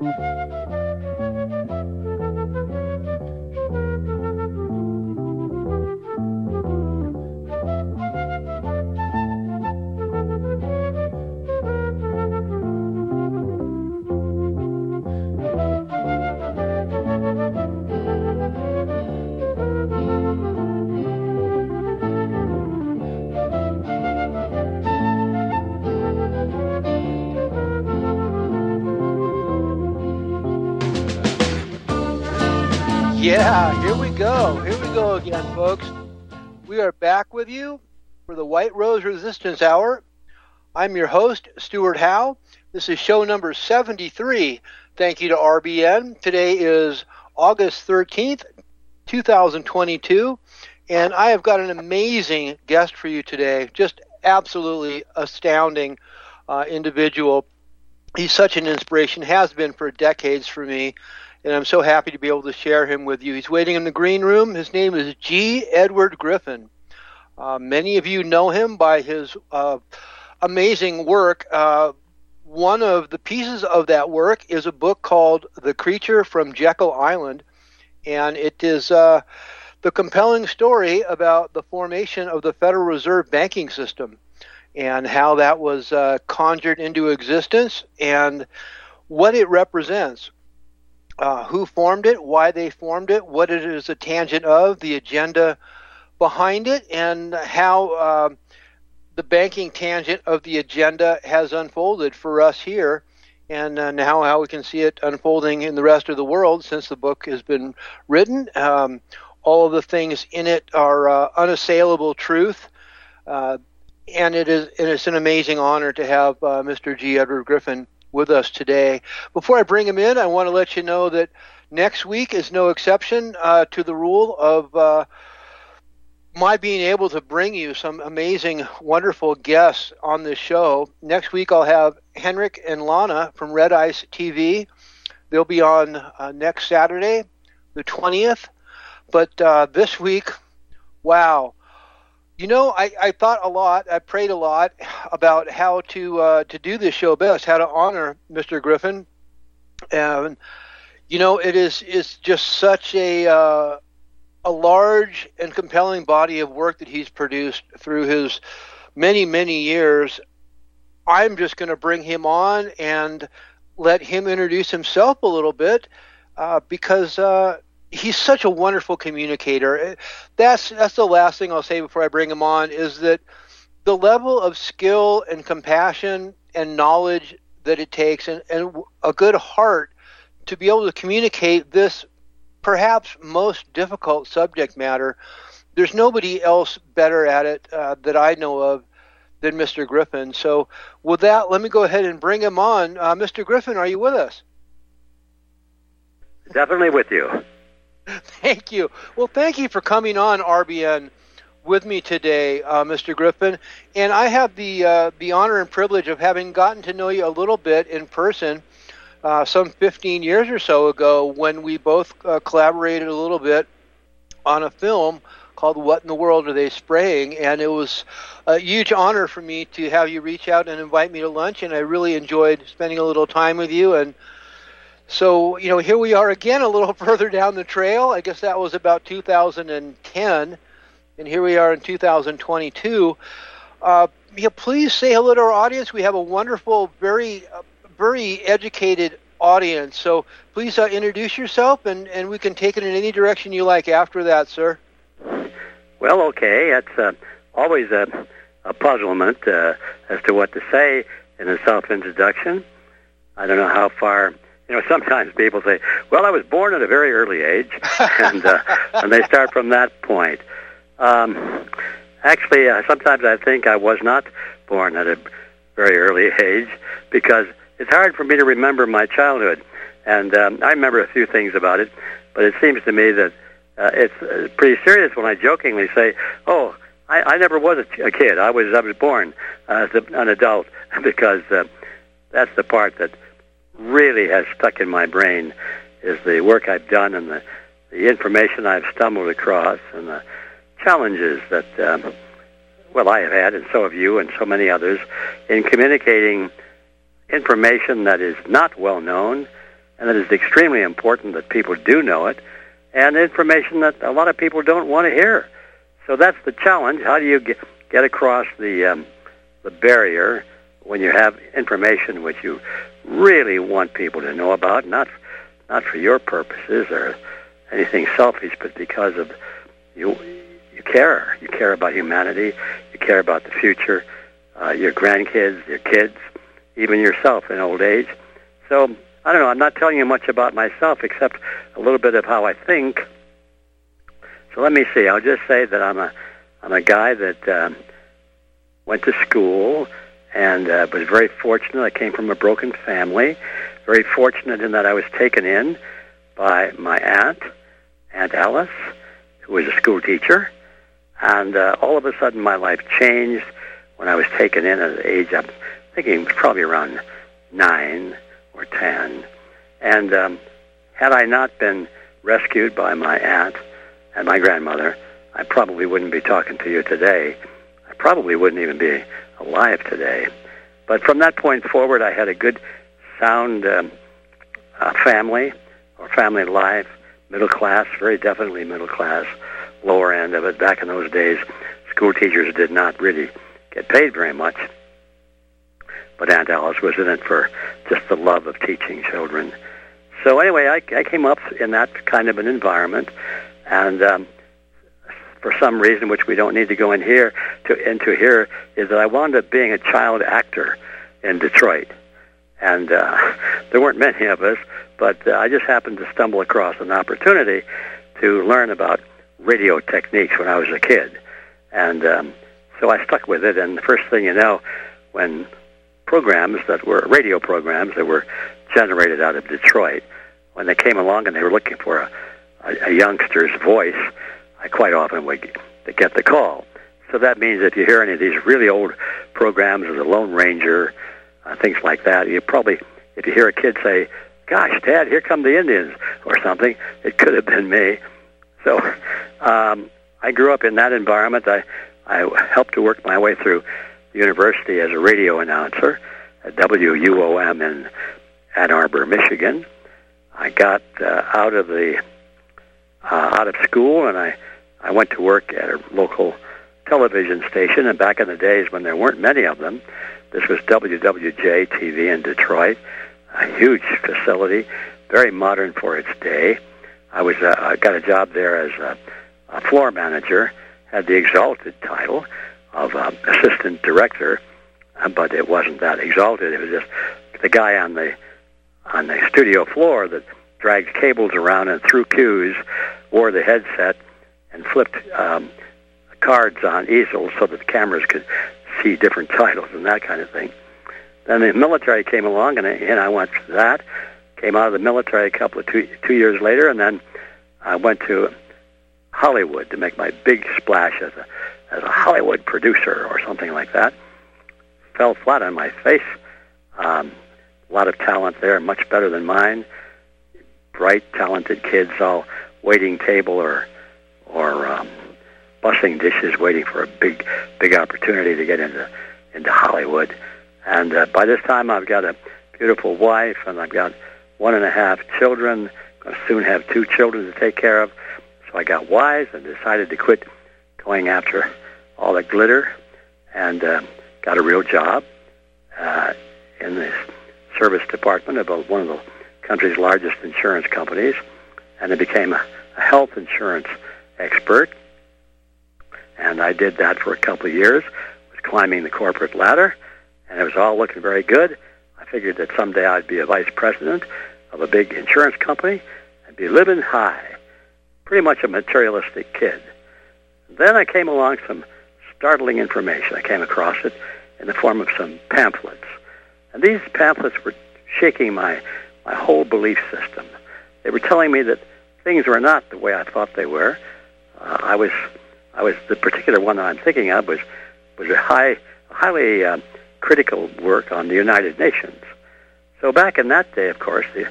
Música Yeah, here we go. Here we go again, folks. We are back with you for the White Rose Resistance Hour. I'm your host, Stewart Howe. This is show number 73. Thank you to RBN. Today is August 13th, 2022, and I have got an amazing guest for you today. Just absolutely astounding uh, individual. He's such an inspiration, has been for decades for me and I'm so happy to be able to share him with you. He's waiting in the green room. His name is G. Edward Griffin. Uh, many of you know him by his uh, amazing work. Uh, one of the pieces of that work is a book called The Creature from Jekyll Island, and it is uh, the compelling story about the formation of the Federal Reserve banking system and how that was uh, conjured into existence and what it represents uh, who formed it, why they formed it, what it is a tangent of, the agenda behind it, and how uh, the banking tangent of the agenda has unfolded for us here, and uh, now how we can see it unfolding in the rest of the world since the book has been written. Um, all of the things in it are uh, unassailable truth. Uh, and it is and it's an amazing honor to have uh, Mr. G. Edward Griffin with us today. Before I bring him in, I want to let you know that next week is no exception uh, to the rule of uh, my being able to bring you some amazing, wonderful guests on this show. Next week, I'll have Henrik and Lana from Red Ice TV. They'll be on uh, next Saturday, the 20th. But uh, this week, wow, you know, I, I thought a lot. I prayed a lot about how to uh, to do this show best, how to honor Mr. Griffin, and you know, it is is just such a uh, a large and compelling body of work that he's produced through his many many years. I'm just going to bring him on and let him introduce himself a little bit uh, because uh, he's such a wonderful communicator. That's that's the last thing I'll say before I bring him on is that the level of skill and compassion and knowledge that it takes and, and a good heart to be able to communicate this perhaps most difficult subject matter. There's nobody else better at it uh, that I know of than Mr. Griffin. So, with that, let me go ahead and bring him on. Uh, Mr. Griffin, are you with us? Definitely with you. Thank you. Well, thank you for coming on RBN with me today, uh, Mr. Griffin. And I have the uh, the honor and privilege of having gotten to know you a little bit in person, uh, some 15 years or so ago, when we both uh, collaborated a little bit on a film called "What in the World Are They Spraying?" And it was a huge honor for me to have you reach out and invite me to lunch. And I really enjoyed spending a little time with you and so, you know, here we are again a little further down the trail. I guess that was about 2010, and here we are in 2022. Uh, yeah, please say hello to our audience. We have a wonderful, very, uh, very educated audience. So please uh, introduce yourself, and, and we can take it in any direction you like after that, sir. Well, okay. It's uh, always a, a puzzlement uh, as to what to say in a self-introduction. I don't know how far you know, sometimes people say, "Well, I was born at a very early age," and uh, and they start from that point. Um, actually, uh, sometimes I think I was not born at a very early age because it's hard for me to remember my childhood, and um, I remember a few things about it, but it seems to me that uh, it's uh, pretty serious when I jokingly say, "Oh." I, I never was a, a kid. I was I was born as a, an adult because uh, that's the part that really has stuck in my brain is the work I've done and the, the information I've stumbled across and the challenges that, um, well, I have had, and so have you, and so many others, in communicating information that is not well known and that it's extremely important that people do know it, and information that a lot of people don't want to hear. So that's the challenge. How do you get, get across the um, the barrier when you have information which you really want people to know about, not not for your purposes or anything selfish, but because of you you care. You care about humanity. You care about the future, uh, your grandkids, your kids, even yourself in old age. So I don't know. I'm not telling you much about myself except a little bit of how I think. So let me see. I'll just say that I'm a I'm a guy that um, went to school and uh, was very fortunate. I came from a broken family. Very fortunate in that I was taken in by my aunt, Aunt Alice, who was a school teacher. And uh, all of a sudden, my life changed when I was taken in at the age, I'm thinking probably around nine or ten. And um, had I not been rescued by my aunt and my grandmother, I probably wouldn't be talking to you today. Probably wouldn't even be alive today. But from that point forward, I had a good, sound um, uh, family or family life, middle class, very definitely middle class, lower end of it. Back in those days, school teachers did not really get paid very much. But Aunt Alice was in it for just the love of teaching children. So anyway, I, I came up in that kind of an environment, and um, for some reason, which we don't need to go in here to into here, is that I wound up being a child actor in Detroit, and uh, there weren't many of us, but uh, I just happened to stumble across an opportunity to learn about radio techniques when I was a kid, and um, so I stuck with it. And the first thing you know, when programs that were radio programs that were generated out of Detroit, when they came along and they were looking for a, a, a youngster's voice, I quite often would get the call. So that means if you hear any of these really old programs as the Lone Ranger, uh, things like that, you probably, if you hear a kid say, "Gosh, Dad, here come the Indians" or something, it could have been me. So um, I grew up in that environment. I I helped to work my way through the university as a radio announcer at WUOM in Ann Arbor, Michigan. I got uh, out of the uh, out of school and I I went to work at a local television station. And back in the days when there weren't many of them, this was WWJ TV in Detroit, a huge facility, very modern for its day. I was uh, I got a job there as a, a floor manager, had the exalted title of uh, assistant director, uh, but it wasn't that exalted. It was just the guy on the on the studio floor that dragged cables around and threw cues, wore the headset, and flipped um, cards on easels so that the cameras could see different titles and that kind of thing. Then the military came along, and I, and I went to that. Came out of the military a couple of two two years later, and then I went to Hollywood to make my big splash as a as a Hollywood producer or something like that. Fell flat on my face. Um, a lot of talent there, much better than mine. Bright, talented kids all waiting table or or um, bussing dishes, waiting for a big big opportunity to get into into Hollywood. And uh, by this time, I've got a beautiful wife, and I've got one and a half children. To soon have two children to take care of. So I got wise and decided to quit going after all the glitter and uh, got a real job uh, in the service department of one of the country's largest insurance companies, and I became a, health insurance expert. And I did that for a couple of years, was climbing the corporate ladder, and it was all looking very good. I figured that someday I'd be a vice president of a big insurance company and be living high. Pretty much a materialistic kid. Then I came along some startling information. I came across it in the form of some pamphlets. And these pamphlets were shaking my, my whole belief system. They were telling me that things were not the way I thought they were. Uh, I was, I was the particular one that I'm thinking of was was a high, highly uh, critical work on the United Nations. So back in that day, of course, the,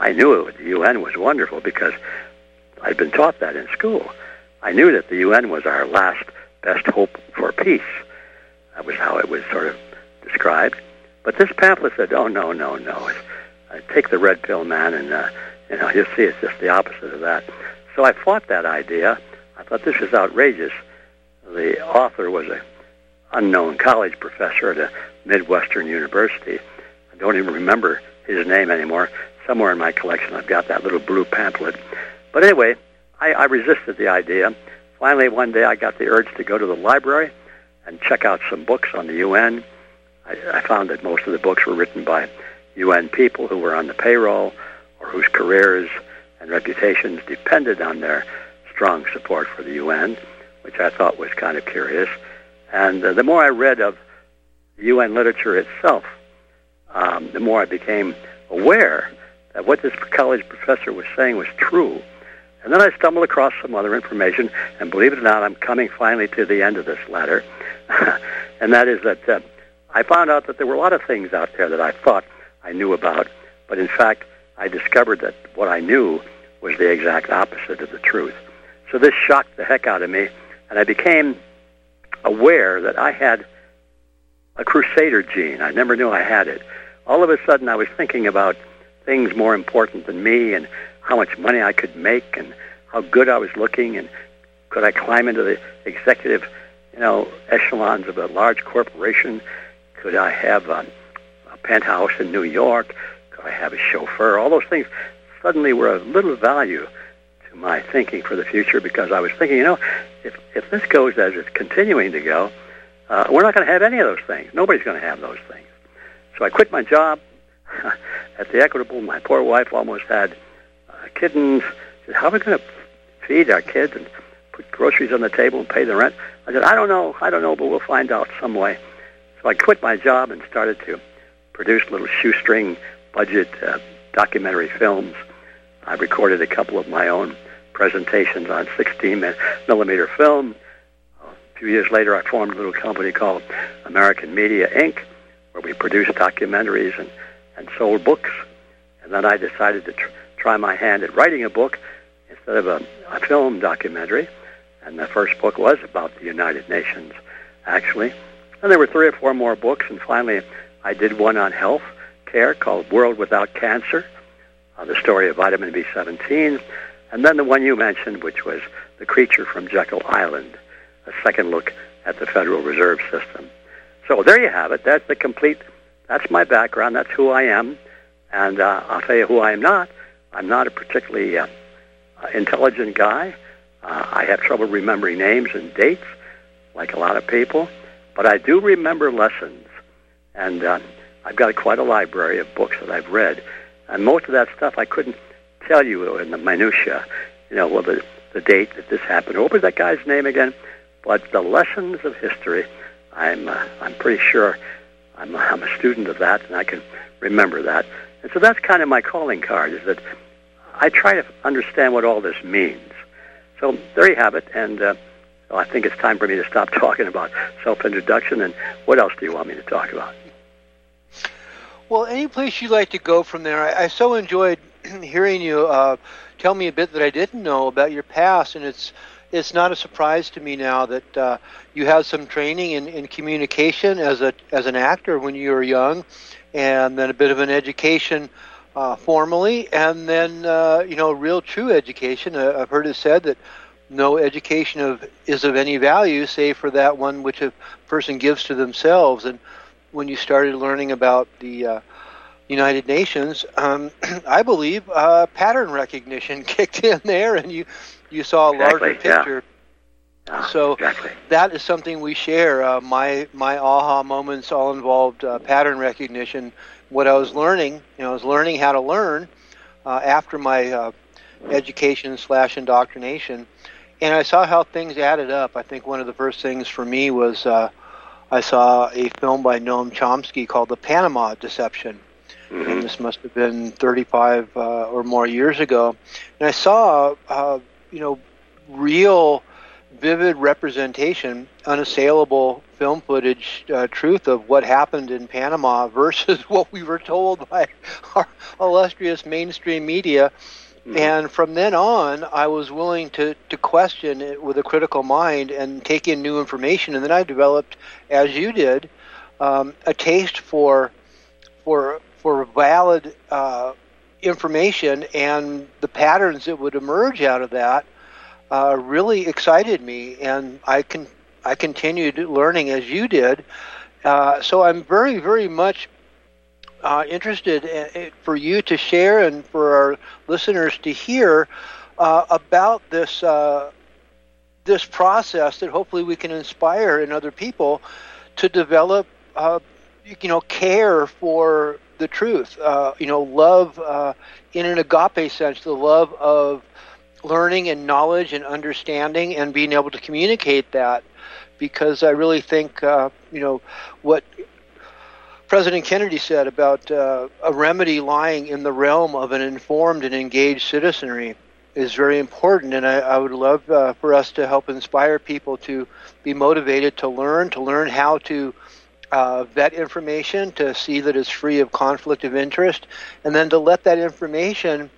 I knew it, the UN was wonderful because I'd been taught that in school. I knew that the UN was our last best hope for peace. That was how it was sort of described. But this pamphlet said, "Oh no, no, no! It's, take the red pill, man, and uh, you know you'll see it's just the opposite of that. So I fought that idea. I thought this was outrageous. The author was a unknown college professor at a Midwestern university. I don't even remember his name anymore. Somewhere in my collection, I've got that little blue pamphlet. But anyway, I, I resisted the idea. Finally, one day, I got the urge to go to the library and check out some books on the UN. I, I found that most of the books were written by UN people who were on the payroll or whose careers and reputations depended on their strong support for the UN, which I thought was kind of curious. And uh, the more I read of UN literature itself, um, the more I became aware that what this college professor was saying was true. And then I stumbled across some other information, and believe it or not, I'm coming finally to the end of this letter. and that is that uh, I found out that there were a lot of things out there that I thought I knew about, but in fact, I discovered that what I knew was the exact opposite of the truth. So this shocked the heck out of me, and I became aware that I had a crusader gene. I never knew I had it. All of a sudden, I was thinking about things more important than me and how much money I could make and how good I was looking and could I climb into the executive, you know, echelons of a large corporation? Could I have a penthouse in New York? Could I have a chauffeur? All those things suddenly were of little value to my thinking for the future because I was thinking, you know, if if this goes as it's continuing to go, uh, we're not going to have any of those things. Nobody's going to have those things. So I quit my job at the Equitable. My poor wife almost had uh, kittens. She said, how are we going to feed our kids and put groceries on the table and pay the rent? I said, I don't know. I don't know, but we'll find out some way. So I quit my job and started to produce little shoestring budget uh, documentary films. I recorded a couple of my own presentations on 16 millimeter film. A few years later, I formed a little company called American Media Inc., where we produced documentaries and, and sold books. And then I decided to tr- try my hand at writing a book instead of a, a film documentary. And the first book was about the United Nations, actually. And there were three or four more books, and finally I did one on health care called World Without Cancer, uh, the story of vitamin B17, and then the one you mentioned, which was The Creature from Jekyll Island, a second look at the Federal Reserve System. So there you have it. That's the complete, that's my background. That's who I am. And uh, I'll tell you who I am not. I'm not a particularly uh, intelligent guy. Uh, I have trouble remembering names and dates, like a lot of people. But I do remember lessons. And uh, I've got quite a library of books that I've read. And most of that stuff I couldn't tell you in the minutia, you know, well, the, the date that this happened. What was that guy's name again? But the lessons of history, I'm, uh, I'm pretty sure I'm, I'm a student of that, and I can remember that. And so that's kind of my calling card, is that I try to understand what all this means. So there you have it, and uh, well, I think it's time for me to stop talking about self-introduction, and what else do you want me to talk about? Well, any place you'd like to go from there. I, I so enjoyed hearing you uh, tell me a bit that I didn't know about your past, and it's it's not a surprise to me now that uh, you had some training in, in communication as a as an actor when you were young, and then a bit of an education uh, formally, and then uh, you know real true education. I've heard it said that no education of is of any value save for that one which a person gives to themselves, and when you started learning about the uh, United Nations, um, I believe uh, pattern recognition kicked in there, and you you saw a exactly, larger picture. Yeah. so exactly. that is something we share. Uh, my my aha moments all involved uh, pattern recognition. What I was learning, you know, I was learning how to learn uh, after my uh, education slash indoctrination, and I saw how things added up. I think one of the first things for me was uh, I saw a film by Noam Chomsky called The Panama Deception. Mm-hmm. And this must have been 35 uh, or more years ago. And I saw, uh, you know, real, vivid representation, unassailable film footage uh, truth of what happened in Panama versus what we were told by our illustrious mainstream media Mm-hmm. and from then on, I was willing to, to question it with a critical mind and take in new information. And then I developed, as you did, um, a taste for for for valid uh, information and the patterns that would emerge out of that uh, really excited me, and I can I continued learning as you did. Uh, so I'm very very much uh, interested in, for you to share and for our listeners to hear uh, about this uh, this process that hopefully we can inspire in other people to develop uh, you know care for the truth uh, you know love in an agape sense the love of learning and knowledge and understanding and being able to communicate that. Because I really think uh, you know what President Kennedy said about uh, a remedy lying in the realm of an informed and engaged citizenry is very important, and I, I would love uh, for us to help inspire people to be motivated to learn, to learn how to uh, vet information, to see that it's free of conflict of interest, and then to let that information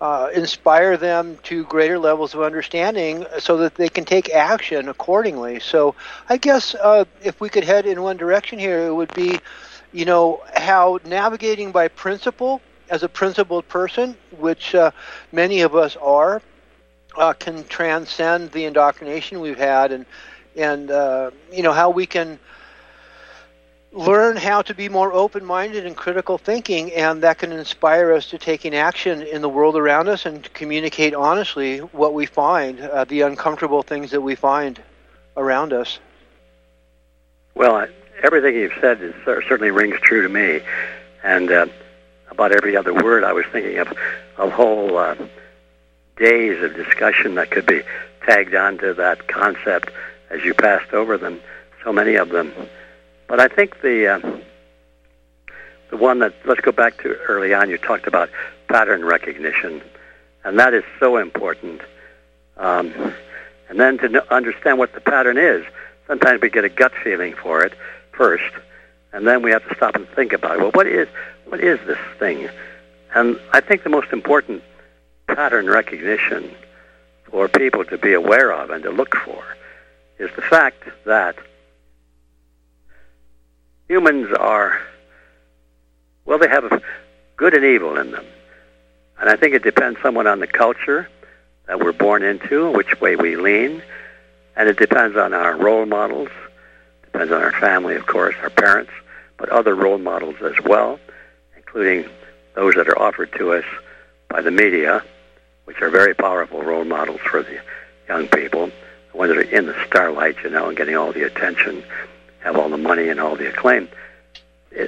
uh, inspire them to greater levels of understanding so that they can take action accordingly. So I guess uh, if we could head in one direction here, it would be, you know, how navigating by principle as a principled person, which uh, many of us are, uh, can transcend the indoctrination we've had, and and uh, you know how we can learn how to be more open-minded and critical thinking, and that can inspire us to taking action in the world around us and to communicate honestly what we find, uh, the uncomfortable things that we find around us. Well, everything you've said is, certainly rings true to me, and uh, about every other word I was thinking of, of whole uh, days of discussion that could be tagged onto that concept as you passed over them. So many of them but I think the uh, the one that let's go back to early on. You talked about pattern recognition, and that is so important. Um, and then to understand what the pattern is. Sometimes we get a gut feeling for it first, and then we have to stop and think about it. Well, what is what is this thing? And I think the most important pattern recognition for people to be aware of and to look for is the fact that humans are, well, they have good and evil in them. And I think it depends somewhat on the culture that we're born into, which way we lean. And it depends on our role models, depends on our family, of course, our parents, but other role models as well, including those that are offered to us by the media, which are very powerful role models for the young people, the ones that are in the starlight, you know, and getting all the attention have all the money and all the acclaim.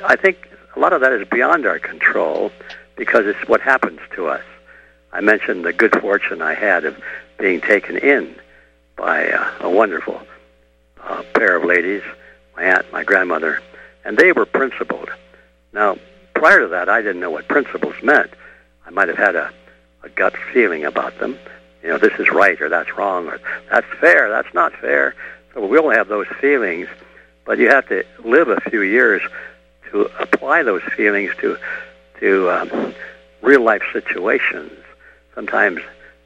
I think a lot of that is beyond our control because it's what happens to us. I mentioned the good fortune I had of being taken in by uh, a wonderful uh, pair of ladies, my aunt, my grandmother, and they were principled. Now, prior to that, I didn't know what principles meant. I might have had a, a gut feeling about them. You know, this is right or that's wrong or that's fair, that's not fair. So we all have those feelings but you have to live a few years to apply those feelings to to um, real life situations. Sometimes,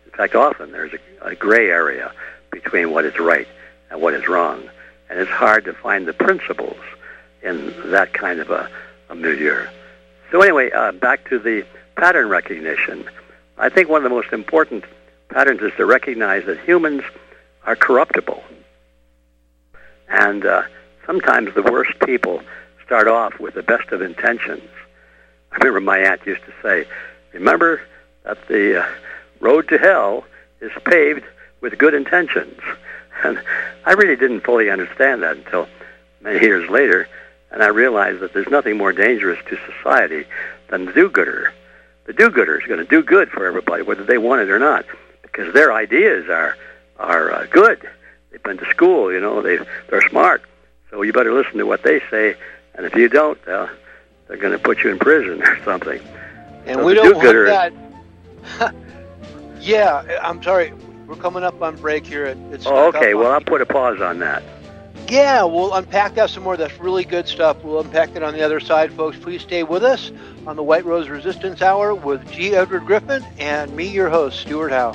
in fact, often there's a, a gray area between what is right and what is wrong, and it's hard to find the principles in that kind of a, a milieu. So anyway, uh, back to the pattern recognition. I think one of the most important patterns is to recognize that humans are corruptible, and uh, sometimes the worst people start off with the best of intentions. I remember my aunt used to say, remember that the uh, road to hell is paved with good intentions. And I really didn't fully understand that until many years later, and I realized that there's nothing more dangerous to society than the do-gooder. The do-gooder is going to do good for everybody, whether they want it or not, because their ideas are are uh, good. They've been to school, you know, they they're smart. So you better listen to what they say, and if you don't, uh, they're going to put you in prison or something. And so we don't want that. yeah, I'm sorry. We're coming up on break here. at. oh, okay. Well, I'll put a pause on that. Yeah, we'll unpack that some more. That's really good stuff. We'll unpack it on the other side, folks. Please stay with us on the White Rose Resistance Hour with G. Edward Griffin and me, your host, Stewart Howe.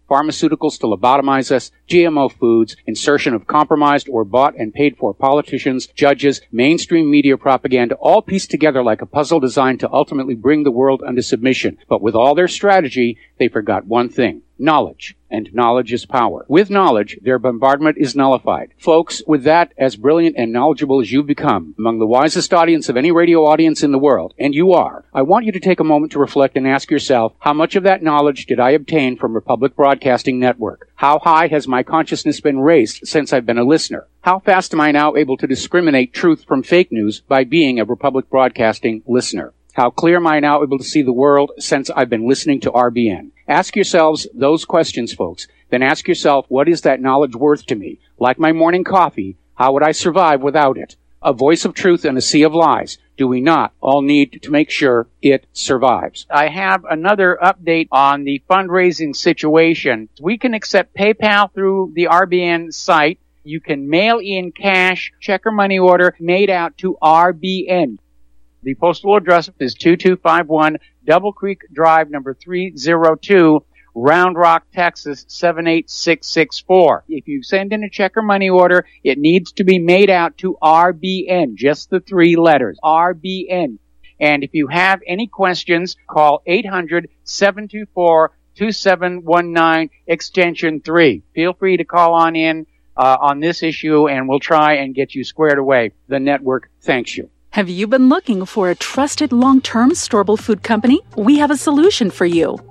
pharmaceuticals to lobotomize us, GMO foods, insertion of compromised or bought and paid for politicians, judges, mainstream media propaganda, all pieced together like a puzzle designed to ultimately bring the world under submission. But with all their strategy, they forgot one thing knowledge. And knowledge is power. With knowledge, their bombardment is nullified. Folks, with that, as brilliant and knowledgeable as you've become, among the wisest audience of any radio audience in the world, and you are, I want you to take a moment to reflect and ask yourself, how much of that knowledge did I obtain from Republic Broadcasting Network? How high has my consciousness been raised since I've been a listener? How fast am I now able to discriminate truth from fake news by being a Republic Broadcasting listener? How clear am I now able to see the world since I've been listening to RBN? Ask yourselves those questions, folks. Then ask yourself, what is that knowledge worth to me? Like my morning coffee, how would I survive without it? A voice of truth in a sea of lies. Do we not all need to make sure it survives? I have another update on the fundraising situation. We can accept PayPal through the RBN site. You can mail in cash, check or money order made out to RBN. The postal address is 2251 Double Creek Drive, number 302, Round Rock, Texas 78664. If you send in a check or money order, it needs to be made out to RBN, just the three letters, RBN. And if you have any questions, call 800-724-2719 extension 3. Feel free to call on in uh, on this issue and we'll try and get you squared away. The network thanks you. Have you been looking for a trusted long-term storable food company? We have a solution for you.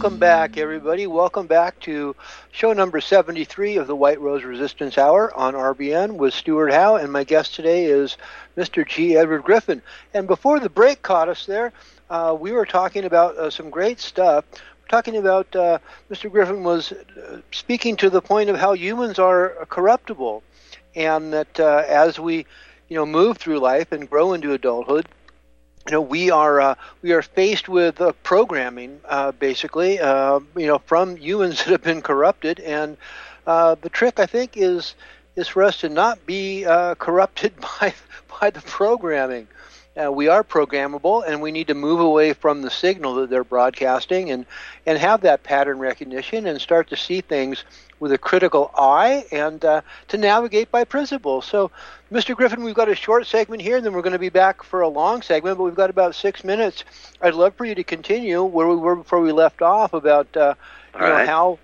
Welcome back, everybody. Welcome back to show number 73 of the White Rose Resistance Hour on RBN with Stewart Howe, and my guest today is Mr. G. Edward Griffin. And before the break caught us there, uh, we were talking about uh, some great stuff. We're talking about uh, Mr. Griffin was uh, speaking to the point of how humans are corruptible, and that uh, as we, you know, move through life and grow into adulthood, you know we are uh, we are faced with uh, programming uh, basically uh, you know from humans that have been corrupted. And uh, the trick I think is is for us to not be uh, corrupted by by the programming we are programmable and we need to move away from the signal that they're broadcasting and and have that pattern recognition and start to see things with a critical eye and to navigate by principle so Mr. Griffin, we've got a short segment here, and then we're going to be back for a long segment, but we've got about six minutes. I'd love for you to continue where we were before we left off about uh, you know, how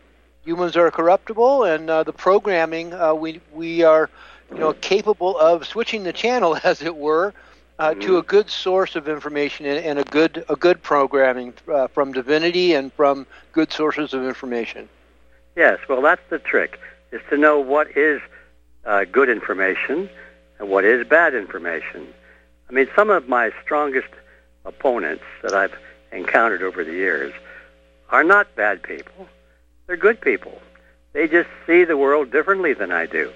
humans are corruptible and uh, the programming uh, we we are you know capable of switching the channel, as it were, uh, mm-hmm. to a good source of information and, and a good a good programming uh, from divinity and from good sources of information. Yes, well, that's the trick: is to know what is uh, good information and what is bad information. I mean, some of my strongest opponents that I've encountered over the years are not bad people. They're good people. They just see the world differently than I do.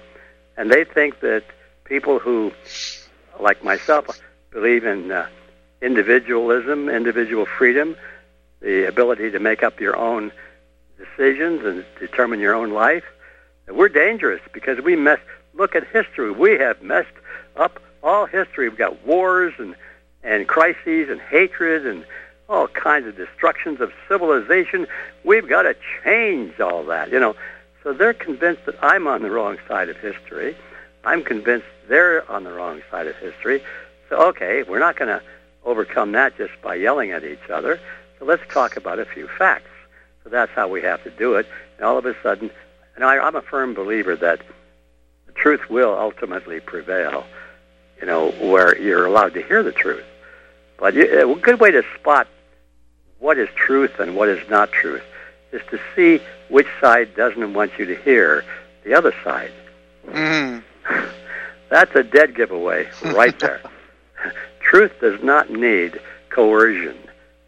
And they think that people who, like myself, believe in uh, individualism, individual freedom, the ability to make up your own decisions and determine your own life, that we're dangerous because we mess. Look at history. We have messed up all history. We've got wars and and crises and hatred and all kinds of destructions of civilization. We've got to change all that, you know. So they're convinced that I'm on the wrong side of history. I'm convinced they're on the wrong side of history. So, okay, we're not going to overcome that just by yelling at each other. So let's talk about a few facts. So that's how we have to do it. And all of a sudden, and I, I'm a firm believer that the truth will ultimately prevail, you know, where you're allowed to hear the truth. But a good way to spot what is truth and what is not truth is to see which side doesn't want you to hear the other side. Mm. That's a dead giveaway right there. Truth does not need coercion.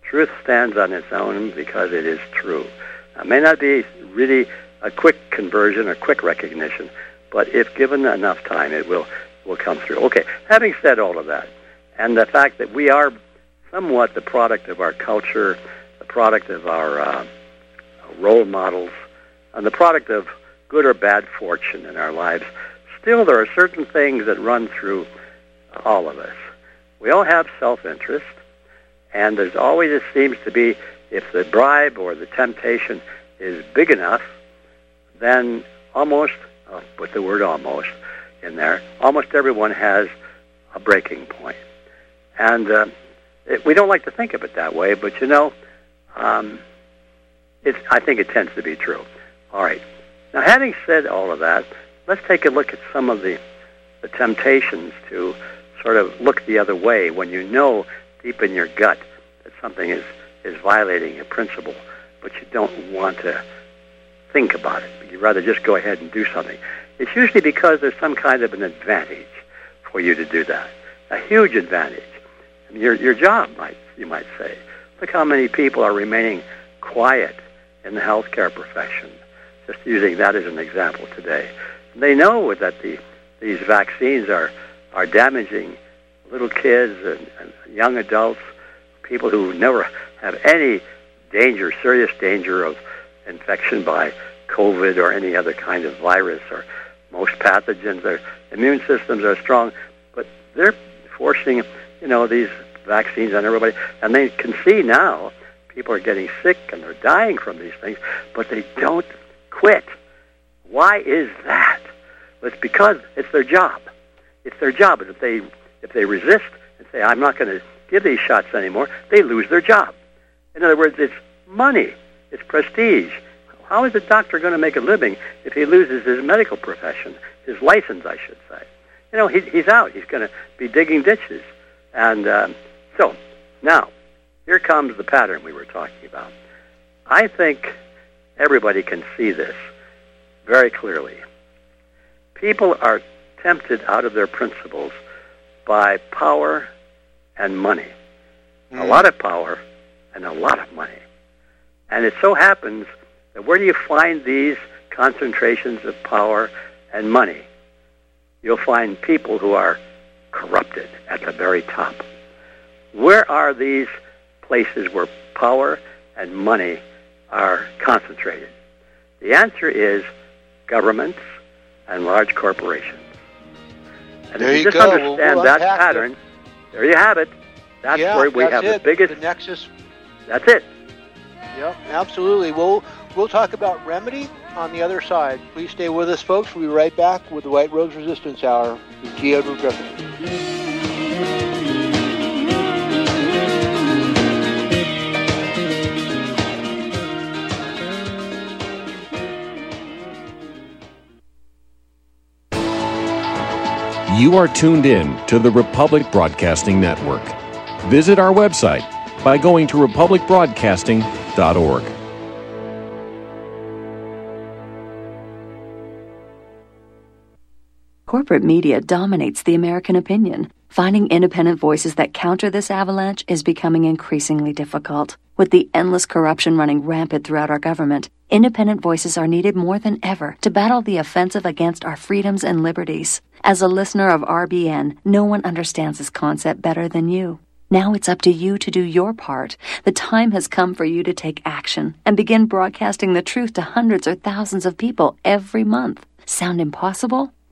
Truth stands on its own because it is true. It may not be really a quick conversion or quick recognition, but if given enough time, it will will come through. Okay, having said all of that, and the fact that we are somewhat the product of our culture, the product of our uh, role models, and the product of good or bad fortune in our lives, still there are certain things that run through all of us. We all have self-interest, and there's always, it seems to be, if the bribe or the temptation is big enough, then almost, I'll put the word almost in there, almost everyone has a breaking point. And uh, it, we don't like to think of it that way, but you know, um, it's, I think it tends to be true. All right. Now, having said all of that, let's take a look at some of the, the temptations to sort of look the other way when you know deep in your gut that something is, is violating a principle, but you don't want to think about it. You'd rather just go ahead and do something. It's usually because there's some kind of an advantage for you to do that, a huge advantage. Your, your job, might, you might say. Look how many people are remaining quiet in the healthcare profession, just using that as an example today. They know that the, these vaccines are, are damaging little kids and, and young adults, people who never have any danger, serious danger of infection by COVID or any other kind of virus or most pathogens. Their immune systems are strong, but they're forcing, you know, these vaccines on everybody, and they can see now people are getting sick and they're dying from these things, but they don't quit. Why is that? Well, it's because it's their job. It's their job. And if they if they resist and say, "I'm not going to give these shots anymore," they lose their job. In other words, it's money. It's prestige. How is a doctor going to make a living if he loses his medical profession, his license, I should say? You know, he, he's out. He's going to be digging ditches. And um, so, now, here comes the pattern we were talking about. I think everybody can see this very clearly. People are tempted out of their principles by power and money. Mm. A lot of power and a lot of money. And it so happens that where do you find these concentrations of power and money? You'll find people who are corrupted at the very top. Where are these places where power and money are concentrated? The answer is governments and large corporations. And there if you, you just go. understand we'll that pattern, it. there you have it. That's yeah, where we that's have it. the biggest. The nexus. That's it. Yep, absolutely. We'll we'll talk about remedy on the other side. Please stay with us, folks. We'll be right back with the White Rose Resistance Hour with G. Edward Griffin. You are tuned in to the Republic Broadcasting Network. Visit our website by going to republicbroadcasting.org. Corporate media dominates the American opinion. Finding independent voices that counter this avalanche is becoming increasingly difficult. With the endless corruption running rampant throughout our government, independent voices are needed more than ever to battle the offensive against our freedoms and liberties. As a listener of RBN, no one understands this concept better than you. Now it's up to you to do your part. The time has come for you to take action and begin broadcasting the truth to hundreds or thousands of people every month. Sound impossible?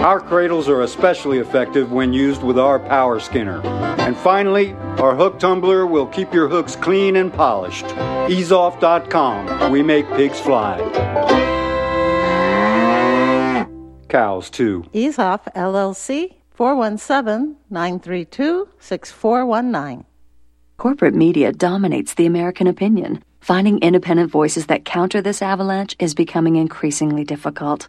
Our cradles are especially effective when used with our power skinner. And finally, our hook tumbler will keep your hooks clean and polished. EaseOff.com. We make pigs fly. Cows, too. EaseOff LLC 417 932 6419. Corporate media dominates the American opinion. Finding independent voices that counter this avalanche is becoming increasingly difficult.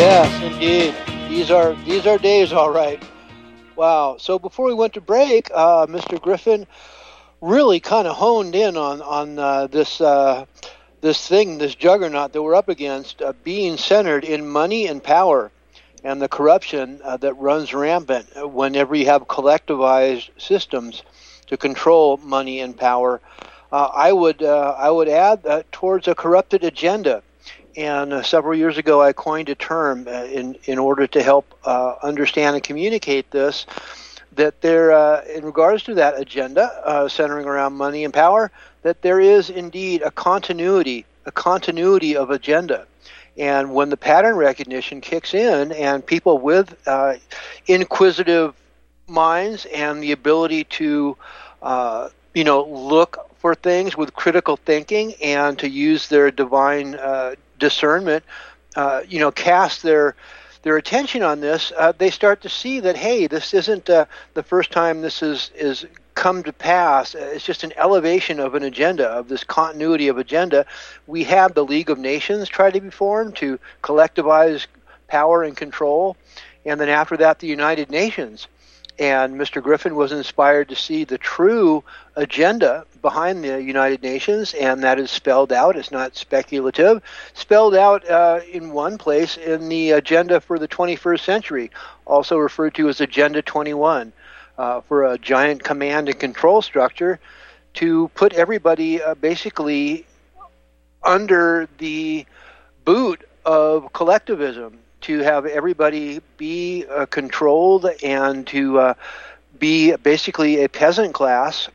Yes, indeed. These are these are days, all right. Wow. So before we went to break, uh, Mr. Griffin really kind of honed in on on uh, this uh, this thing, this juggernaut that we're up against, uh, being centered in money and power, and the corruption uh, that runs rampant whenever you have collectivized systems to control money and power. Uh, I would I would add towards a corrupted agenda and uh, several years ago, I coined a term uh, in in order to help uh, understand and communicate this. That there, uh, in regards to that agenda uh, centering around money and power, that there is indeed a continuity, a continuity of agenda. And when the pattern recognition kicks in, and people with inquisitive minds and the ability to, you know, look for things with critical thinking and to use their divine uh, discernment, uh, you know, cast their their attention on this, uh, they start to see that hey, this isn't uh, the first time this is is come to pass. It's just an elevation of an agenda of this continuity of agenda. We have the League of Nations try to be formed to collectivize power and control, and then after that, the United Nations. And Mr. Griffin was inspired to see the true agenda behind the United Nations, and that is spelled out. It's not speculative. Spelled out uh, in one place in the agenda for the 21st century, also referred to as Agenda 21, uh, for a giant command and control structure to put everybody uh, basically under the boot of collectivism to have everybody be uh, controlled and to uh, be basically a peasant class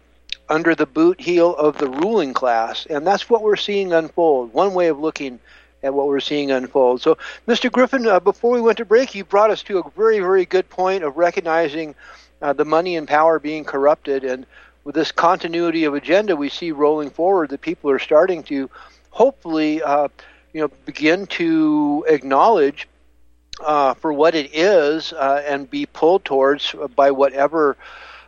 under the boot heel of the ruling class. And that's what we're seeing unfold. One way of looking at what we're seeing unfold. So, Mr. Griffin, uh, before we went to break, you brought us to a very, very good point of recognizing uh, the money and power being corrupted. And with this continuity of agenda we see rolling forward, that people are starting to hopefully, uh, you know, begin to acknowledge uh, for what it is uh, and be pulled towards by whatever.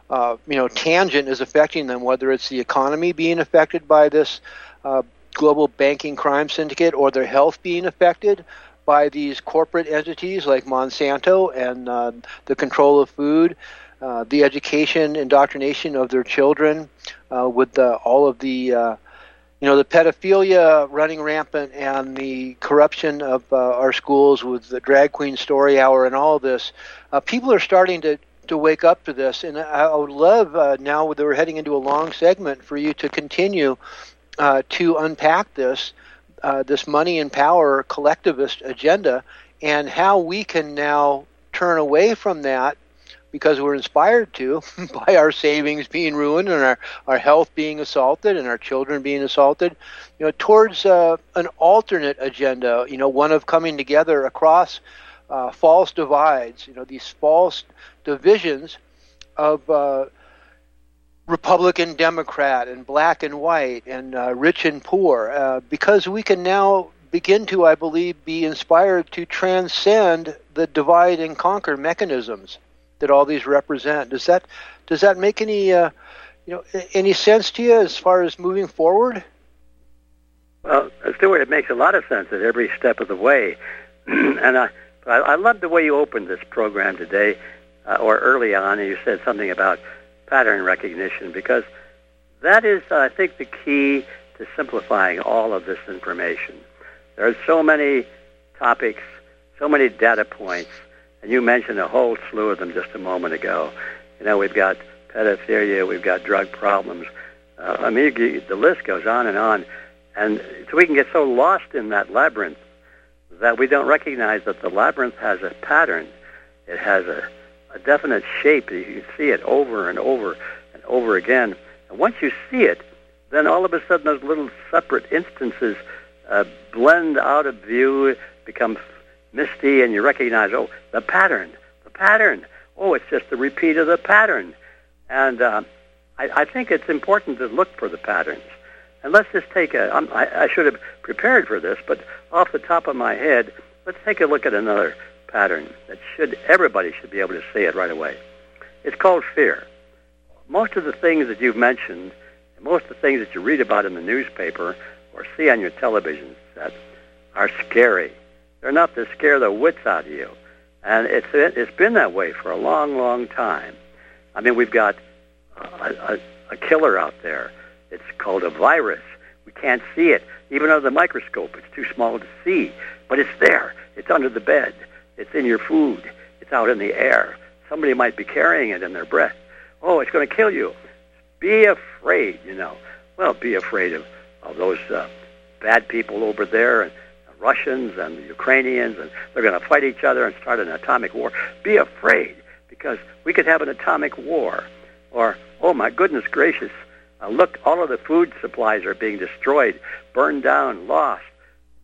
Uh, you know, tangent is affecting them, whether it's the economy being affected by this uh, global banking crime syndicate or their health being affected by these corporate entities like Monsanto and uh, the control of food, uh, the education, indoctrination of their children, uh, with all of the, uh, you know, the pedophilia running rampant and the corruption of uh, our schools with the drag queen story hour and all this. Uh, people are starting to to wake up to this, and I would love now that we're heading into a long segment for you to continue uh, to unpack this uh, this money and power collectivist agenda and how we can now turn away from that because we're inspired to by our savings being ruined and our, our health being assaulted and our children being assaulted you know towards uh, an alternate agenda you know one of coming together across uh, false divides you know these false divisions of uh, Republican, Democrat, and black and white, and uh, rich and poor, uh, because we can now begin to, I believe, be inspired to transcend the divide and conquer mechanisms that all these represent. Does that does that make any uh, you know any sense to you as far as moving forward? Well, Stewart, it makes a lot of sense at every step of the way, and I, I love the way you opened this program today, uh, or early on, and you said something about pattern recognition because that is, I think, the key to simplifying all of this information. There are so many topics, so many data points, and you mentioned a whole slew of them just a moment ago. You know, we've got pedophilia, we've got drug problems. Uh, I mean, the list goes on and on. And so we can get so lost in that labyrinth that we don't recognize that the labyrinth has a pattern. It has a a definite shape. You see it over and over and over again. And once you see it, then all of a sudden those little separate instances uh, blend out of view, become misty, and you recognize, oh, the pattern, the pattern. Oh, it's just a repeat of the pattern. And uh, I, I think it's important to look for the patterns. And let's just take a, I'm, I, I should have prepared for this, but off the top of my head, let's take a look at another pattern that should everybody should be able to see it right away. It's called fear. Most of the things that you've mentioned, most of the things that you read about in the newspaper or see on your television set, are scary. They're enough to scare the wits out of you, and it's it's been that way for a long, long time. I mean, we've got a, a, a killer out there. It's called a virus. We can't see it, even under the microscope. It's too small to see, but it's there. It's under the bed. It's in your food. It's out in the air. Somebody might be carrying it in their breath. Oh, it's going to kill you. Be afraid, you know. Well, be afraid of, of those uh, bad people over there and Russians and the Ukrainians, and they're going to fight each other and start an atomic war. Be afraid because we could have an atomic war. Or, oh my goodness gracious, uh, look, all of the food supplies are being destroyed, burned down, lost.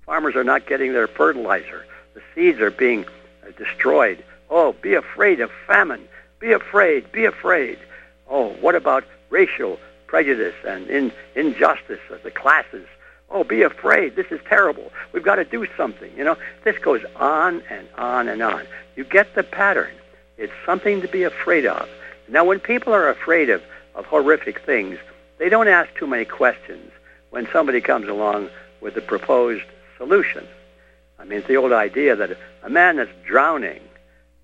Farmers are not getting their fertilizer. The seeds are being destroyed. Oh, be afraid of famine. Be afraid. Be afraid. Oh, what about racial prejudice and in, injustice of the classes? Oh, be afraid. This is terrible. We've got to do something. You know, this goes on and on and on. You get the pattern. It's something to be afraid of. Now, when people are afraid of, of horrific things, they don't ask too many questions when somebody comes along with a proposed solution. I mean, it's the old idea that a man that's drowning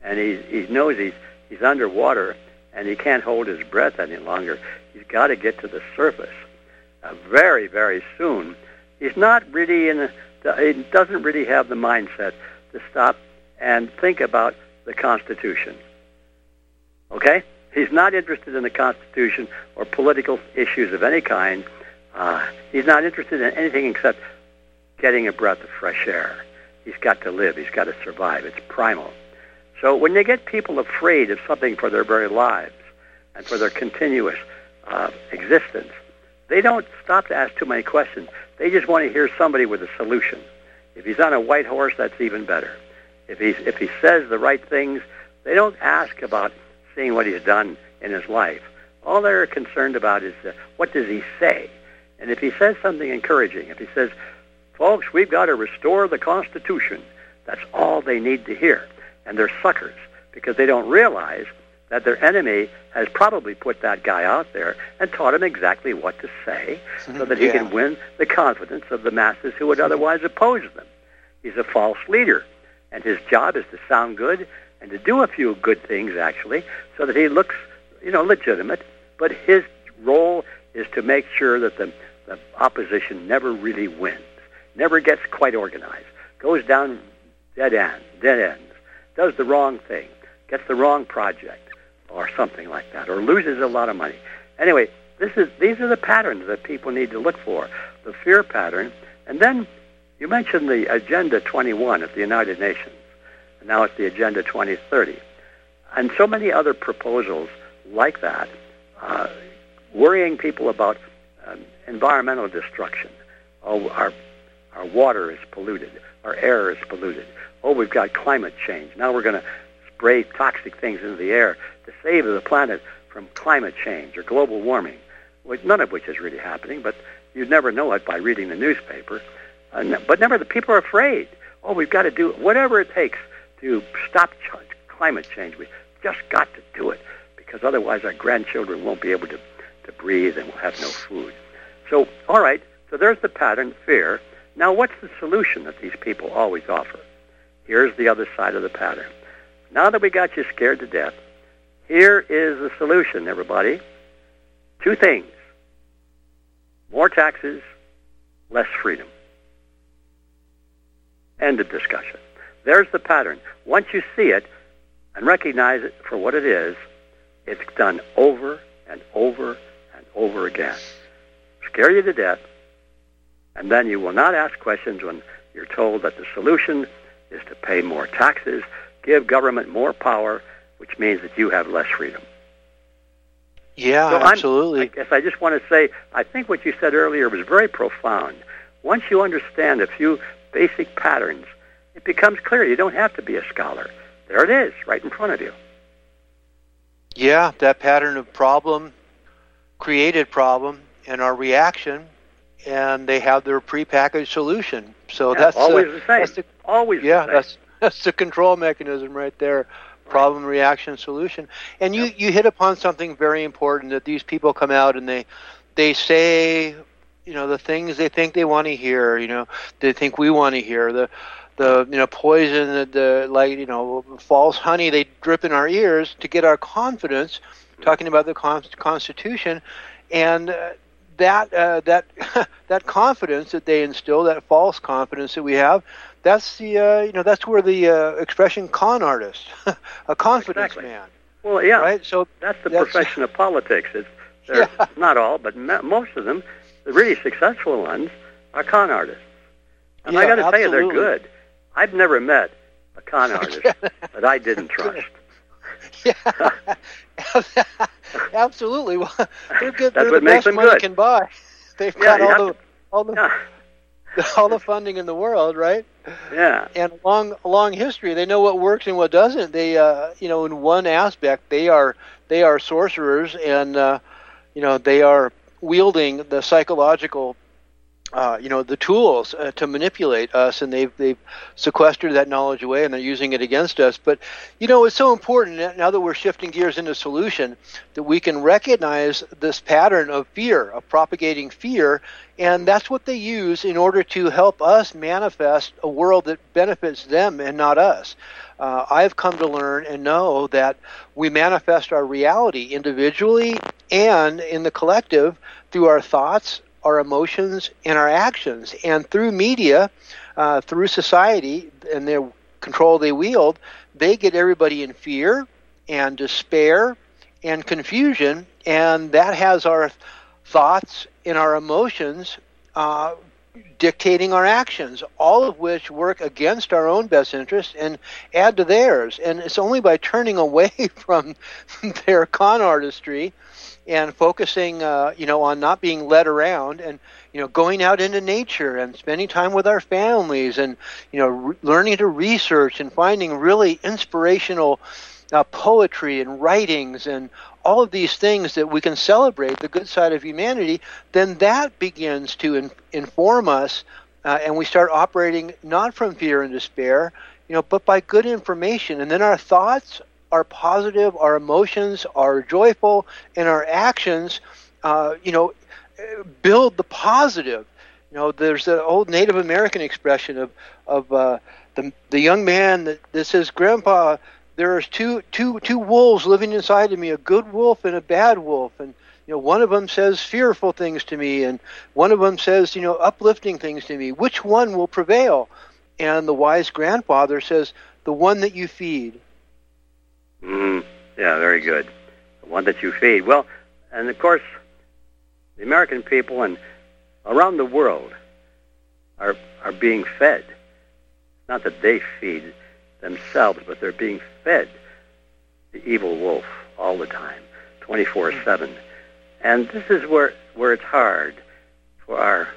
and he, he knows he's, he's underwater and he can't hold his breath any longer, he's got to get to the surface uh, very, very soon. He's not really in a, he doesn't really have the mindset to stop and think about the Constitution. Okay? He's not interested in the Constitution or political issues of any kind. Uh, he's not interested in anything except getting a breath of fresh air. He's got to live. He's got to survive. It's primal. So when you get people afraid of something for their very lives and for their continuous uh, existence, they don't stop to ask too many questions. They just want to hear somebody with a solution. If he's on a white horse, that's even better. If he's if he says the right things, they don't ask about seeing what he's done in his life. All they're concerned about is uh, what does he say. And if he says something encouraging, if he says, "Folks, we've got to restore the Constitution," that's all they need to hear. And they're suckers because they don't realize that their enemy has probably put that guy out there and taught him exactly what to say so that he Yeah. can win the confidence of the masses who would otherwise oppose them. He's a false leader, and his job is to sound good and to do a few good things, actually, so that he looks, you know, legitimate. But his role is to make sure that the, the opposition never really wins, never gets quite organized, goes down dead end, dead ends, does the wrong thing, gets the wrong project, or something like that, or loses a lot of money. Anyway, this is these are the patterns that people need to look for. The fear pattern, and then you mentioned the Agenda 21 at the United Nations. Now it's the Agenda 2030, and so many other proposals like that, uh, worrying people about um, environmental destruction. Oh, our our water is polluted, our air is polluted. Oh, we've got climate change. Now we're going to spray toxic things into the air to save the planet from climate change or global warming, which, none of which is really happening, but you'd never know it by reading the newspaper. Uh, but never, the people are afraid. Oh, we've got to do whatever it takes to stop ch- climate change. We've just got to do it because otherwise our grandchildren won't be able to, to breathe and we'll have no food. So, all right, so there's the pattern, fear. Now, what's the solution that these people always offer? Here's the other side of the pattern. Now that we got you scared to death, here is the solution, everybody. Two things more taxes, less freedom. End of discussion. There's the pattern. Once you see it and recognize it for what it is, it's done over and over and over again. Scare you to death, and then you will not ask questions when you're told that the solution is to pay more taxes, give government more power, which means that you have less freedom. Yeah, So absolutely. I guess I just want to say, I think what you said earlier was very profound. Once you understand a few basic patterns, it becomes clear you don't have to be a scholar. There it is, right in front of you. Yeah, that pattern of problem created problem and our reaction, and they have their prepackaged solution. So Yeah, that's uh, always the same. that's the- Always yeah, the that's that's the control mechanism right there. Problem, reaction, solution. And you you hit upon something very important that these people come out and they they say you know the things they think they want to hear. You know they think we want to hear the the you know poison the, the like you know false honey they drip in our ears to get our confidence talking about the con- constitution and uh, that uh, that that confidence that they instill that false confidence that we have that's the uh, you know that's where the uh, expression con artist a confidence Exactly. man Well, yeah, right so that's the That's- profession of politics. It's, Yeah. Not all, but most of them, the really successful ones, are con artists. And I Yeah, got to tell you, they're good. I've never met a con artist that I didn't trust. yeah absolutely well they're good That's they're what the makes best them money good. can buy they've Yeah, got all the all the Yeah, all the funding in the world right yeah. and long long history they know what works and what doesn't they uh you know in one aspect they are they are sorcerers and uh you know they are wielding the psychological uh, you know the tools uh, to manipulate us, and they've they've sequestered that knowledge away, and they're using it against us. But you know it's so important now that we're shifting gears into solution that we can recognize this pattern of fear, of propagating fear, and that's what they use in order to help us manifest a world that benefits them and not us. Uh, I've come to learn and know that we manifest our reality individually and in the collective through our thoughts, our emotions, and our actions. And through media, uh, through society, and their control they wield, they get everybody in fear and despair and confusion, and that has our thoughts and our emotions uh, dictating our actions, all of which work against our own best interests and add to theirs. And it's only by turning away from their con artistry and focusing, uh, you know, on not being led around and you know going out into nature and spending time with our families and you know re- learning to research and finding really inspirational uh, poetry and writings and all of these things that we can celebrate the good side of humanity, then that begins to in, inform us, uh, and we start operating not from fear and despair, you know, but by good information. And then our thoughts are positive, our emotions are joyful, and our actions, uh, you know, build the positive. You know, there's an old Native American expression of of uh, the the young man that, that says, "Grandpa, there's two two two wolves living inside of me, a good wolf and a bad wolf, and you know one of them says fearful things to me, and one of them says you know uplifting things to me. Which one will prevail?" And the wise grandfather says, "The one that you feed." Mm, yeah, very good. The one that you feed. Well, and of course, the American people and around the world are are being fed. Not that they feed themselves, but they're being fed the evil wolf all the time, 24/7. And this is where where it's hard for our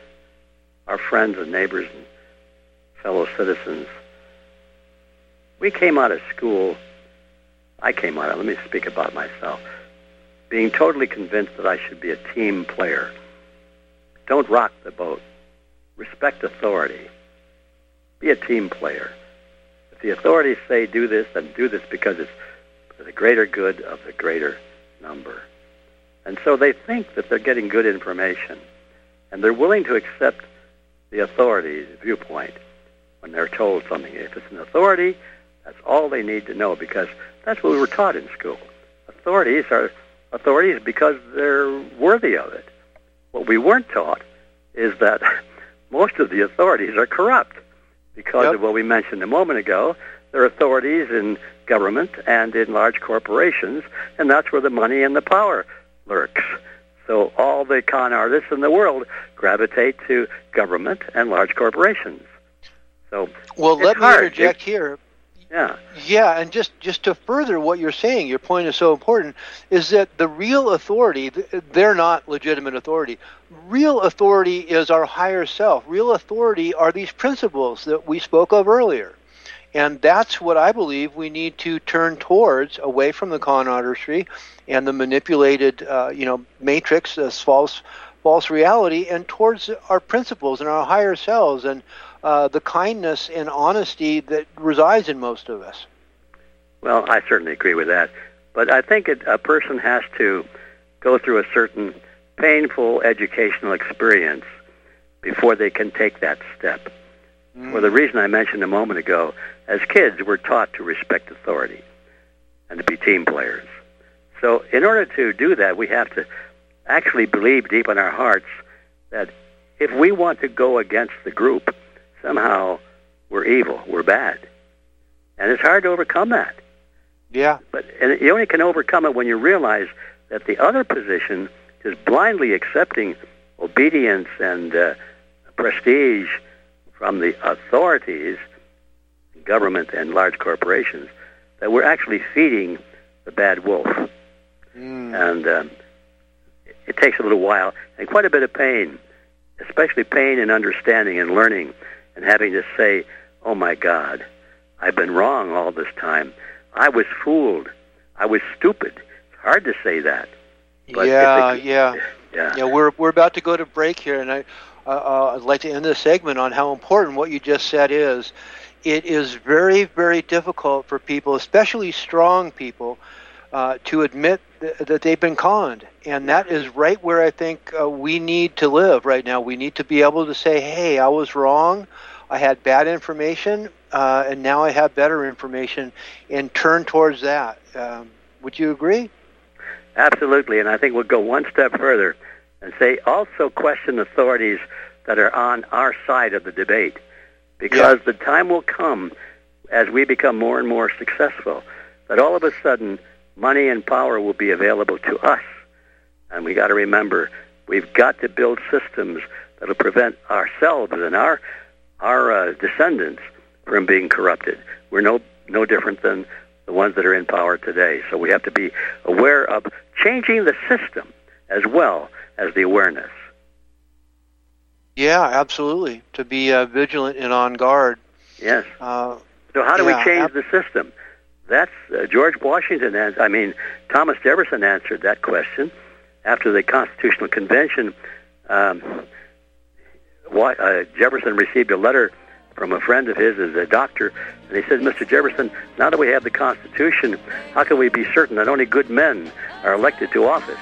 our friends and neighbors and fellow citizens. We came out of school. I came out. Of, let me speak about myself being totally convinced that I should be a team player. Don't rock the boat. Respect authority. Be a team player. The authorities say do this, then do this because it's for the greater good of the greater number. And so they think that they're getting good information. And they're willing to accept the authority's viewpoint when they're told something. If it's an authority, that's all they need to know because that's what we were taught in school. Authorities are authorities because they're worthy of it. What we weren't taught is that most of the authorities are corrupt because yep. of what we mentioned a moment ago. They're authorities in government and in large corporations, and that's where the money and the power lurks. So all the con artists in the world gravitate to government and large corporations. So well, let me hard. interject here yeah. Yeah, and just just to further what you're saying, your point is so important, is that the real authority, they're not legitimate authority. Real authority is our higher self. Real authority are these principles that we spoke of earlier. And that's what I believe we need to turn towards, away from the con artistry and the manipulated, uh, you know, matrix, this false, false reality, and towards our principles and our higher selves. And uh, the kindness and honesty that resides in most of us. Well, I certainly agree with that. But I think it, a person has to go through a certain painful educational experience before they can take that step. Mm. For the reason I mentioned a moment ago, as kids, we're taught to respect authority and to be team players. So, in order to do that, we have to actually believe deep in our hearts that if we want to go against the group, somehow we're evil, we're bad. And it's hard to overcome that. Yeah. But and you only can overcome it when you realize that the other position is blindly accepting obedience and uh, prestige from the authorities, government and large corporations, that we're actually feeding the bad wolf. Mm. And um, it takes a little while and quite a bit of pain, especially pain in understanding and learning and having to say, oh my God, I've been wrong all this time. I was fooled. I was stupid. It's hard to say that. But yeah, a, yeah, yeah. Yeah, we're we're about to go to break here, and I uh, uh, I'd like to end this segment on how important what you just said is. It is very very difficult for people, especially strong people, uh, to admit th- that they've been conned, and that is right where I think uh, we need to live right now. We need to be able to say, "Hey, I was wrong. I had bad information, uh, and now I have better information," and turn towards that. Um, would you agree? Absolutely, and I think we'll go one step further and say also question authorities that are on our side of the debate, because yeah. the time will come as we become more and more successful that all of a sudden money and power will be available to us. And we got to remember, we've got to build systems that'll prevent ourselves and our our uh, descendants from being corrupted. We're no no different than the ones that are in power today. So we have to be aware of changing the system as well as the awareness. Yeah, absolutely. To be uh, vigilant and on guard. Yes. Uh, so how do yeah, we change ab- the system? That's uh, George Washington. Ans- I mean, Thomas Jefferson answered that question after the Constitutional Convention. Um, uh, Jefferson received a letter from a friend of his as a doctor, and he said, Mr. Jefferson, now that we have the Constitution, how can we be certain that only good men are elected to office?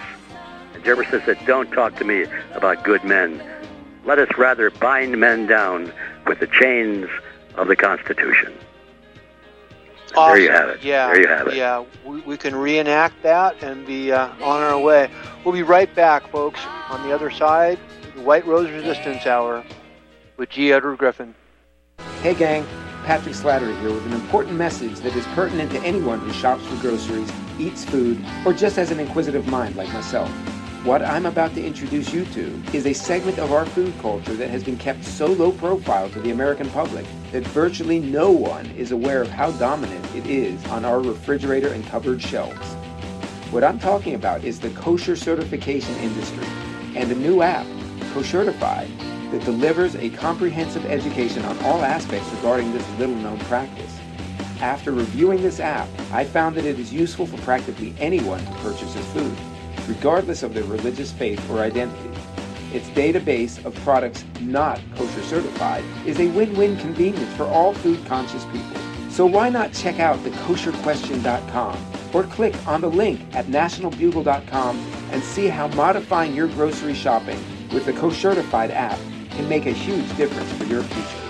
And Jefferson said, Don't talk to me about good men. Let us rather bind men down with the chains of the Constitution. And awesome. There you have it. Yeah, There you have it. Yeah, we, we can reenact that and be uh, on our way. We'll be right back, folks, on the other side, the White Rose Resistance Hour with G. Edward Griffin. Hey gang, Patrick Slattery here with an important message that is pertinent to anyone who shops for groceries, eats food, or just has an inquisitive mind like myself. What I'm about to introduce you to is a segment of our food culture that has been kept so low profile to the American public that virtually no one is aware of how dominant it is on our refrigerator and cupboard shelves. What I'm talking about is the kosher certification industry and a new app, Koshertified, that delivers a comprehensive education on all aspects regarding this little known practice. After reviewing this app, I found that it is useful for practically anyone who purchases food, regardless of their religious faith or identity. Its database of products not kosher certified is a win-win convenience for all food-conscious people. So why not check out the kosherquestion.com or click on the link at nationalbugle.com and see how modifying your grocery shopping with the Koshertified app can make a huge difference for your future.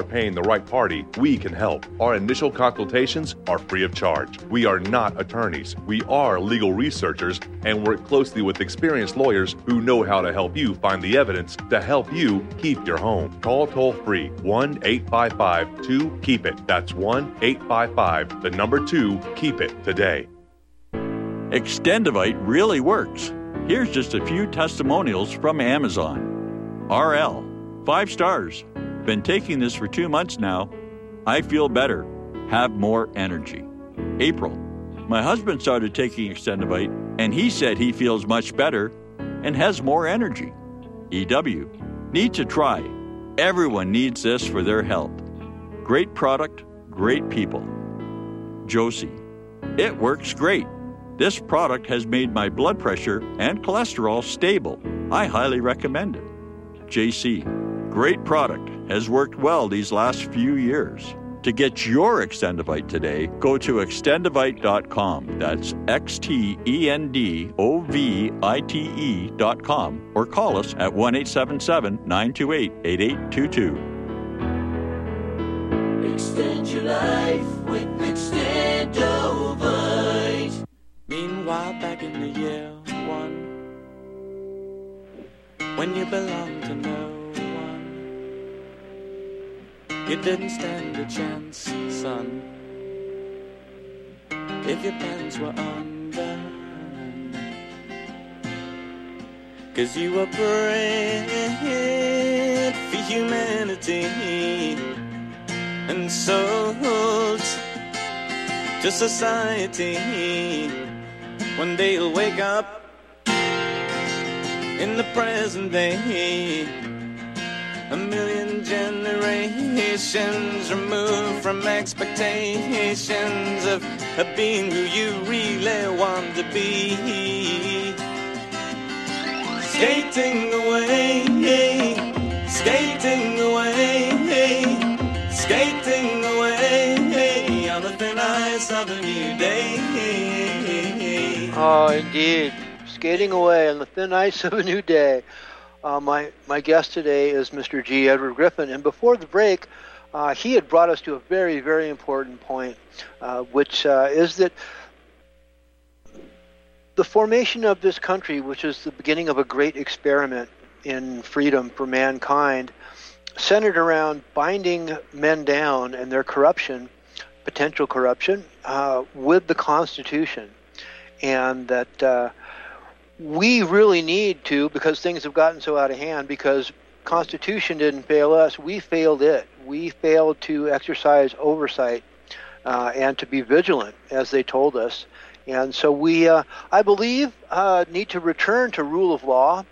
paying the right party, we can help. Our initial consultations are free of charge. We are not attorneys. We are legal researchers and work closely with experienced lawyers who know how to help you find the evidence to help you keep your home. Call toll free 1 855 2 KEEP IT. That's 1 855 the number 2 KEEP IT today. Extendovite really works. Here's just a few testimonials from Amazon. RL, five stars. Been taking this for two months now. I feel better, have more energy. April, my husband started taking Extendovite and he said he feels much better and has more energy. EW, need to try. Everyone needs this for their health. Great product, great people. Josie, it works great. This product has made my blood pressure and cholesterol stable. I highly recommend it. JC, great product, has worked well these last few years. To get your Extendovite today, go to extendovite.com. That's X T E N D O V I T E.com or call us at 1 877 928 8822. Extend your life with Extendovite. Meanwhile, back in the year one, when you belong to no one, you didn't stand a chance, son. If your pants were undone, cause you were bred for humanity and sold to society. One day you'll wake up in the present day, a million generations removed from expectations of, being who you really want to be. Skating away, skating away, skating away on the thin ice of a new day. Oh, indeed. Skating away on the thin ice of a new day. Uh, my, my guest today is Mr. G. Edward Griffin. And before the break, uh, he had brought us to a very, very important point, uh, which uh, is that the formation of this country, which is the beginning of a great experiment in freedom for mankind, centered around binding men down and their corruption, potential corruption, uh, with the Constitution. And that we really need to, because things have gotten so out of hand, because Constitution didn't fail us, we failed it. We failed to exercise oversight uh, and to be vigilant, as they told us. And so we, uh, I believe, uh, need to return to rule of law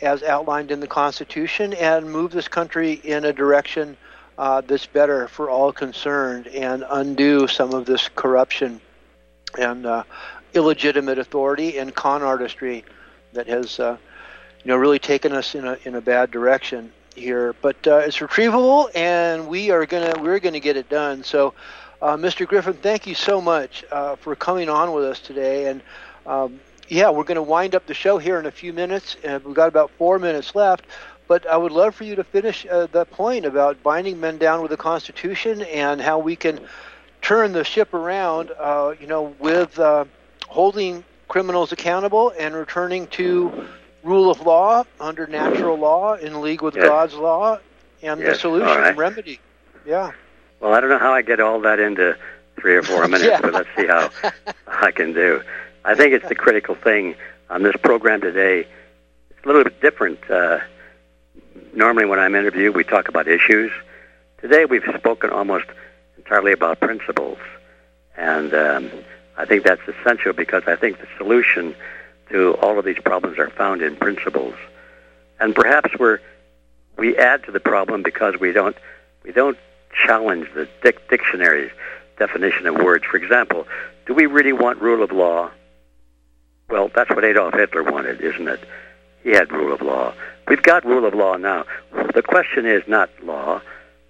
as outlined in the Constitution and move this country in a direction uh, that's better for all concerned and undo some of this corruption and uh, illegitimate authority and con artistry that has, uh, you know, really taken us in a in a bad direction here. But uh, it's retrievable, and we are gonna we're gonna get it done. So. Uh, Mr. Griffin, thank you so much uh, for coming on with us today. And um, yeah, we're to wind up the show here in a few minutes, and we've got about four minutes left. But I would love for you to finish uh, that point about binding men down with the Constitution and how we can turn the ship around, uh, you know, with uh, holding criminals accountable and returning to rule of law under natural law in league with Yes. God's law and Yes, the solution right. and remedy. Yeah. Well, I don't know how I get all that into three or four minutes, Yeah. but let's see how I can do. I think it's the critical thing on this program today. It's a little bit different. Uh, normally, when I'm interviewed, we talk about issues. Today, we've spoken almost entirely about principles, and um, I think that's essential because I think the solution to all of these problems are found in principles, and perhaps we're we add to the problem because we don't we don't challenge the dic- dictionary's definition of words. For example, do we really want rule of law? Well, that's what Adolf Hitler wanted, isn't it? He had rule of law. We've got rule of law now. The question is not law,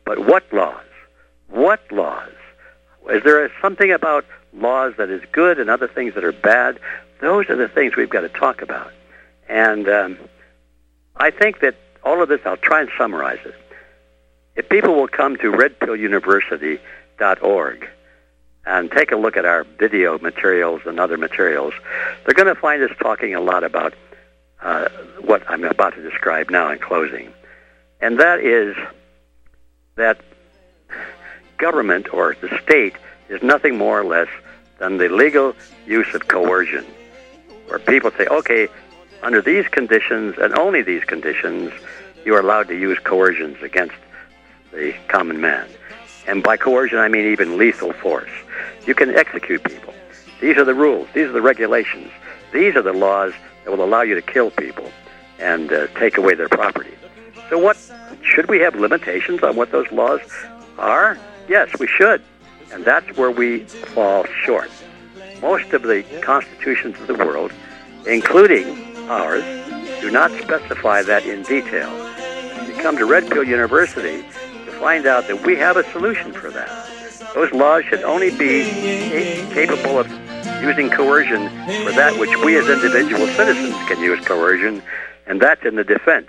but what laws? What laws? Is there something about laws that is good and other things that are bad? Those are the things we've got to talk about. And um, I think that all of this, I'll try and summarize it. If people will come to redpilluniversity.org and take a look at our video materials and other materials, they're going to find us talking a lot about uh, what I'm about to describe now in closing. And that is that government or the state is nothing more or less than the legal use of coercion, where people say, okay, under these conditions and only these conditions, you are allowed to use coercions against the common man. And by coercion, I mean even lethal force. You can execute people. These are the rules. These are the regulations. These are the laws that will allow you to kill people and uh, take away their property. So, what should we have limitations on what those laws are? Yes, we should, and that's where we fall short. Most of the constitutions of the world, including ours, do not specify that in detail. You come to Red Pill University to find out that we have a solution for that. Those laws should only be capable of using coercion for that which we as individual citizens can use coercion, and that's in the defense.